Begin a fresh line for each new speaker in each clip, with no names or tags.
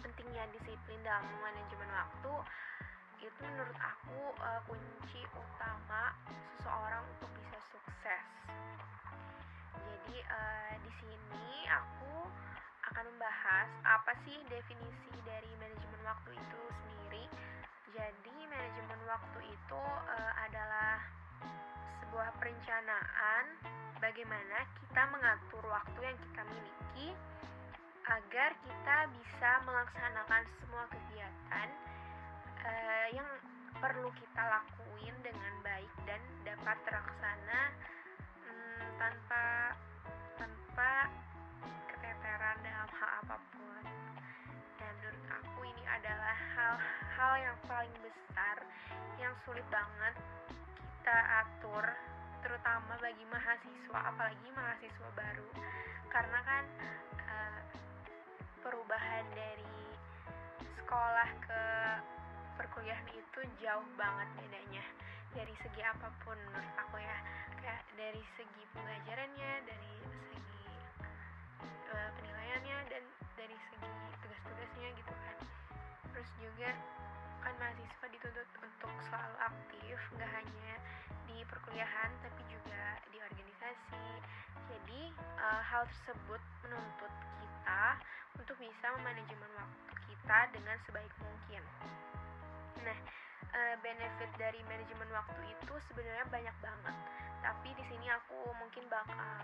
pentingnya disiplin dalam manajemen waktu itu menurut aku uh, kunci utama seseorang untuk bisa sukses. Jadi uh, di sini aku akan membahas apa sih definisi dari manajemen waktu itu sendiri. Jadi manajemen waktu itu uh, adalah sebuah perencanaan bagaimana kita mengatur waktu yang kita agar kita bisa melaksanakan semua kegiatan uh, yang perlu kita lakuin dengan baik dan dapat terlaksana um, tanpa tanpa keteteran dalam hal apa pun. Dan menurut aku ini adalah hal-hal yang paling besar yang sulit banget kita atur terutama bagi mahasiswa apalagi mahasiswa baru karena kan uh, perubahan dari sekolah ke perkuliahan itu jauh banget bedanya. Dari segi apa pun menurut aku ya. Kayak dari segi pembelajarannya dari segi uh, penilaiannya dan dari segi tugas-tugasnya gitu kan. Terus juga kan mahasiswa dituntut untuk selalu aktif nggak hanya di perkuliahan tapi juga di organisasi. Jadi uh, hal tersebut menuntut kita untuk bisa memanajemen waktu kita dengan sebaik mungkin nah uh, benefit dari manajemen waktu itu sebenarnya banyak banget tapi di sini aku mungkin bakal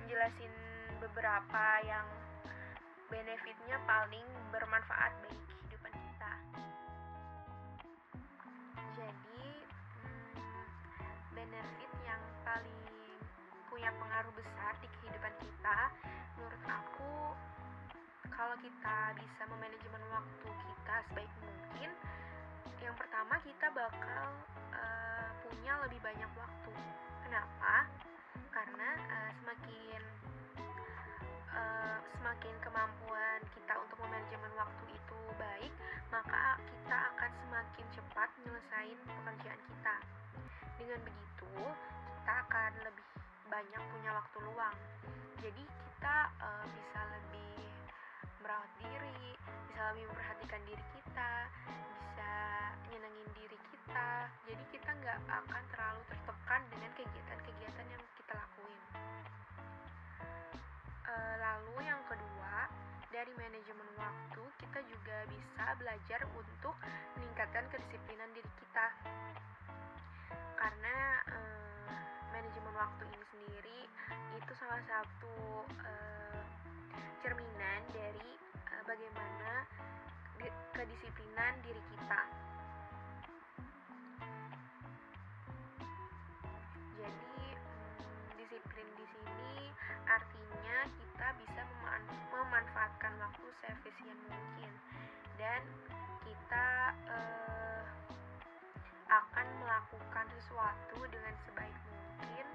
menjelasin beberapa yang benefitnya paling bermanfaat bagi kehidupan kita. Jadi, hmm, benefit yang paling punya pengaruh besar di kehidupan kalau kita bisa memanajemen waktu kita sebaik mungkin, yang pertama kita bakal uh, punya lebih banyak waktu. Kenapa? Karena uh, semakin uh, semakin kemampuan kita untuk memanajemen waktu itu baik, maka kita akan semakin cepat menyelesaikan pekerjaan kita. Dengan begitu, kita akan lebih banyak punya waktu luang. Jadi kita uh, bisa lebih memperhatikan diri kita, bisa nyenengin diri kita. Jadi kita nggak akan terlalu tertekan dengan kegiatan-kegiatan yang kita lakuin. Uh, lalu yang kedua, dari manajemen waktu kita juga bisa belajar untuk meningkatkan kedisiplinan diri kita. Karena uh, manajemen waktu ini sendiri itu salah satu uh, cerminan dari bagaimana di, kedisiplinan diri kita. Jadi disiplin di sini artinya kita bisa memanfaatkan waktu seefisien mungkin dan kita uh, akan melakukan sesuatu dengan sebaik mungkin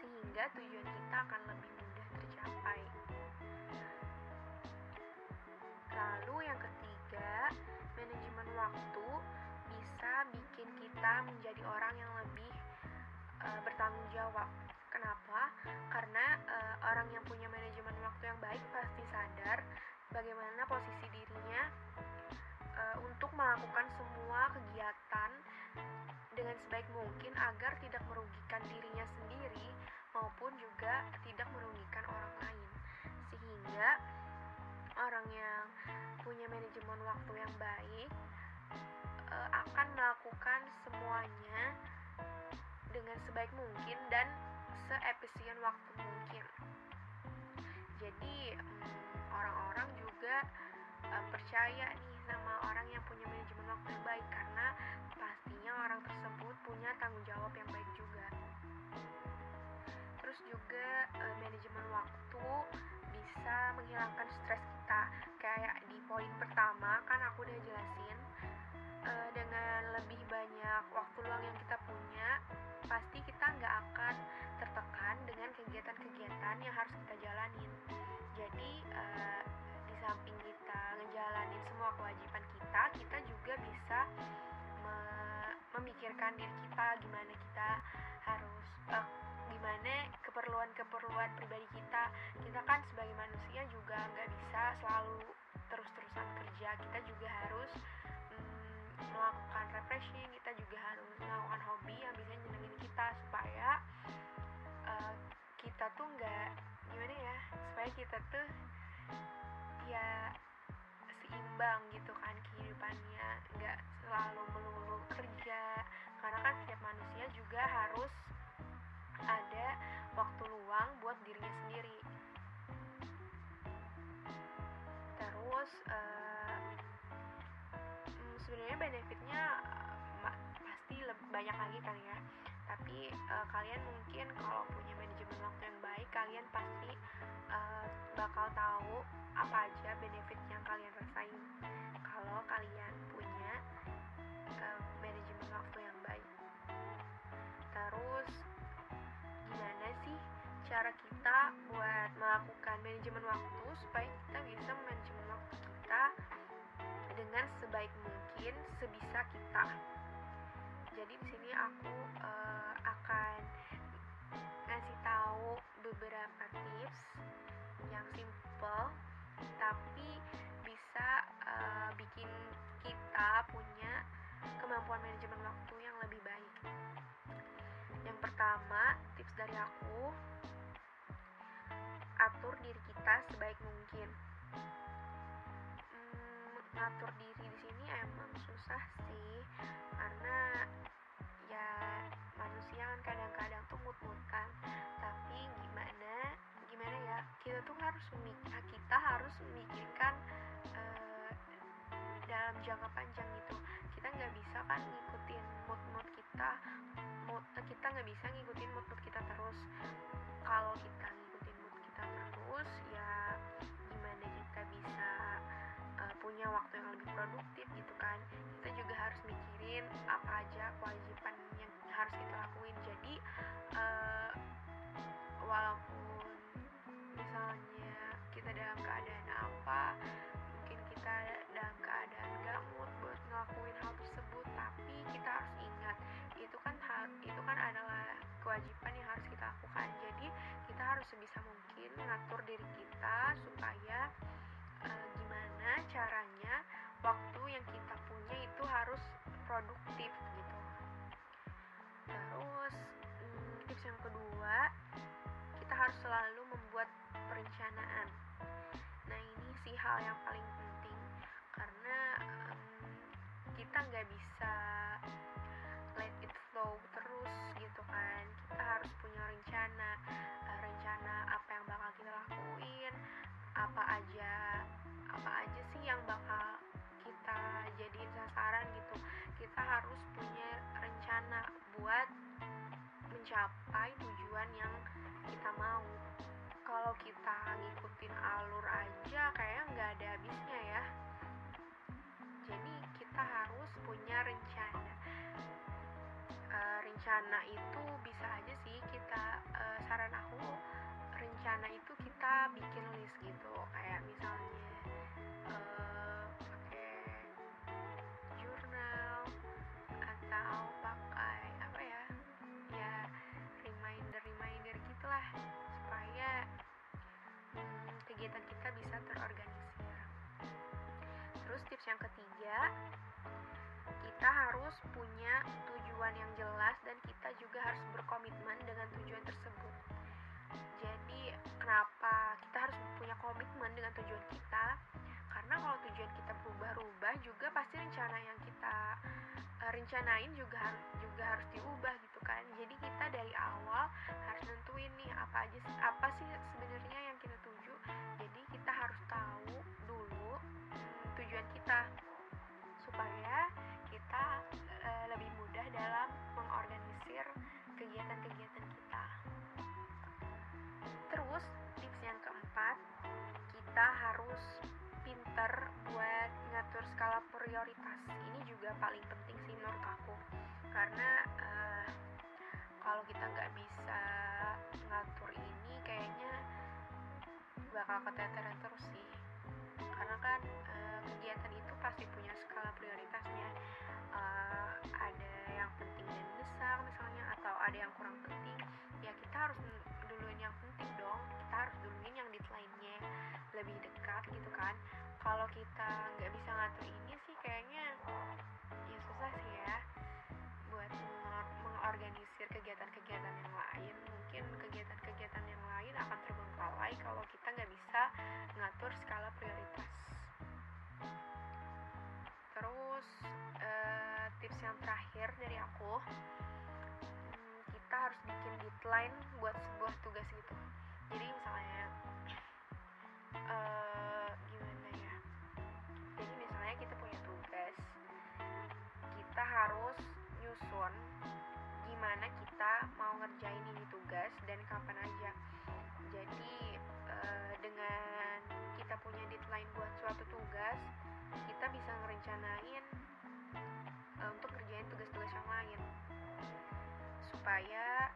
sehingga tujuan kita akan lebih kita menjadi orang yang lebih uh, bertanggung jawab. Kenapa? Karena uh, orang yang punya manajemen waktu yang baik pasti sadar bagaimana posisi dirinya uh, untuk melakukan semua kegiatan sebaik mungkin agar tidak merugikan dirinya sendiri maupun juga tidak merugikan orang lain sehingga orang yang punya manajemen waktu yang baik uh, akan melakukan semuanya dengan sebaik mungkin dan seefisien waktu mungkin. Jadi orang-orang um, juga uh, percaya nih sama orang yang punya manajemen waktu yang baik karena pastinya orang tersebut punya tanggung jawab yang baik juga. Terus juga uh, manajemen waktu bisa menghilangkan stres kita. Kayak di poin pertama kan aku udah jelasin uh, dengan lebih banyak waktu luang yang kita punya pasti kita nggak akan tertekan dengan kegiatan-kegiatan yang harus kita jalanin. Jadi uh, di samping kita ngejalanin semua kewajiban kita kita juga bisa me memikirkan diri kita gimana kita harus uh, gimana keperluan-keperluan pribadi kita. Kita kan sebagai manusia juga nggak bisa selalu terus-terusan kerja. Kita juga harus melakukan refreshing kita juga harus melakukan hobi yang bisa nyenengin kita supaya uh, kita tuh nggak gimana ya supaya kita tuh ya seimbang gitu kan kehidupannya nggak selalu melulu kerja. Karena kan setiap manusia juga harus ada waktu luang buat dirinya sendiri. Terus uh, sebenarnya benefitnya uh, pasti lebih banyak lagi kan ya. Tapi uh, kalian mungkin kalau punya manajemen waktu yang baik kalian pasti uh, bakal tahu apa aja benefit yang kalian rasain. Kalau kalian punya uh, manajemen waktu yang baik. Terus gimana sih cara kita buat melakukan manajemen waktu supaya kita bisa kita dengan sebaik mungkin sebisa kita. Jadi di sini aku uh, akan ngasih tahu beberapa tips yang simple tapi bisa uh, bikin kita punya kemampuan manajemen waktu yang lebih baik. Yang pertama, tips dari aku, atur diri kita sebaik mungkin. Ngatur diri di sini emang susah sih, karena ya manusia kan kadang-kadang tuh mut-mutan. Tapi gimana, gimana ya, kita tuh harus memikir, kita harus memikirkan uh, dalam jangka panjang gitu. Kita nggak bisa kan ngikutin mood-mood kita mood kita nggak bisa ngikutin mood mood kita terus kalau kita ngikutin mood kita terus ya produktif gitu kan. Kita juga harus mikirin apa aja kewajiban yang harus kita lakuin. Jadi uh, walaupun misalnya kita dalam keadaan apa mungkin kita dalam keadaan gak mood buat ngelakuin hal tersebut tapi kita harus ingat itu kan itu kan adalah kewajiban yang harus kita lakukan. Jadi kita harus sebisa mungkin mengatur diri kita supaya uh, gimana caranya waktu yang kita punya itu harus produktif gitu. Terus hmm, tips yang kedua kita harus selalu membuat perencanaan. Nah ini sih hal yang paling penting karena um, kita nggak bisa let it flow terus gitu kan. Kita harus punya rencana itu bisa aja sih kita uh, saran aku rencana itu kita bikin list gitu. Kayak misalnya uh, pakai jurnal atau pakai apa ya ya reminder reminder gitulah supaya hmm, kegiatan kita bisa terorganisir. Terus tips yang ketiga kita harus punya juga harus berkomitmen dengan tujuan tersebut. Jadi kenapa kita harus punya komitmen dengan tujuan kita? Karena kalau tujuan kita berubah-ubah juga pasti rencana yang kita uh, rencanain juga harus juga harus diubah gitu kan. Jadi kita dari awal harus nentuin nih apa aja apa sih sebenarnya kegiatan-kegiatan kita. Terus tips yang keempat kita harus pinter buat ngatur skala prioritas. Ini juga paling penting sih menurut aku. Karena uh, kalau kita nggak bisa ngatur ini kayaknya bakal keteteran terus sih. Karena kan uh, terakhir dari aku kita harus bikin deadline buat sebuah tugas gitu. Jadi misalnya uh, gimana ya? Jadi misalnya kita punya tugas kita harus nyusun gimana kita mau ngerjain ini tugas dan kapan aja. Jadi supaya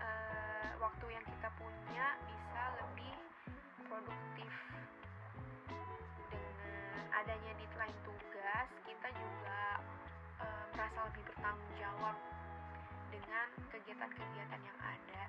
uh, waktu yang kita punya bisa lebih produktif. Dengan adanya deadline tugas kita juga uh, merasa lebih bertanggung jawab dengan kegiatan-kegiatan yang ada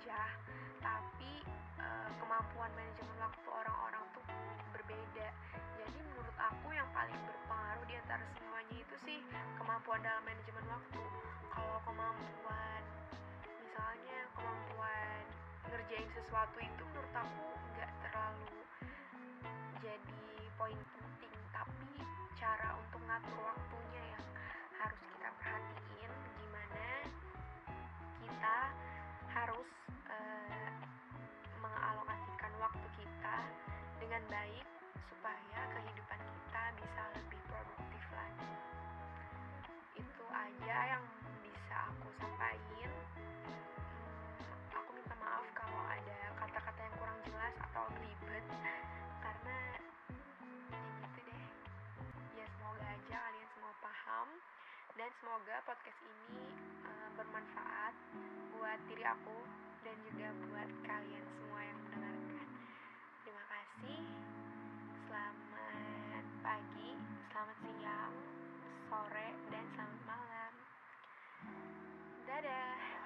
aja. Tapi e, kemampuan manajemen waktu orang-orang tuh berbeda. Jadi menurut aku yang paling berpengaruh di antara semuanya itu sih kemampuan dalam manajemen waktu. Kalau kemampuan misalnya kemampuan ngerjain sesuatu itu menurut aku nggak terlalu jadi poin penting. Tapi cara untuk ngatur waktunya yang harus kita perhatiin gimana kita semoga podcast ini uh, bermanfaat buat diri aku dan juga buat kalian semua yang mendengarkan. Terima kasih. Selamat pagi selamat siang sore dan selamat malam. Dadah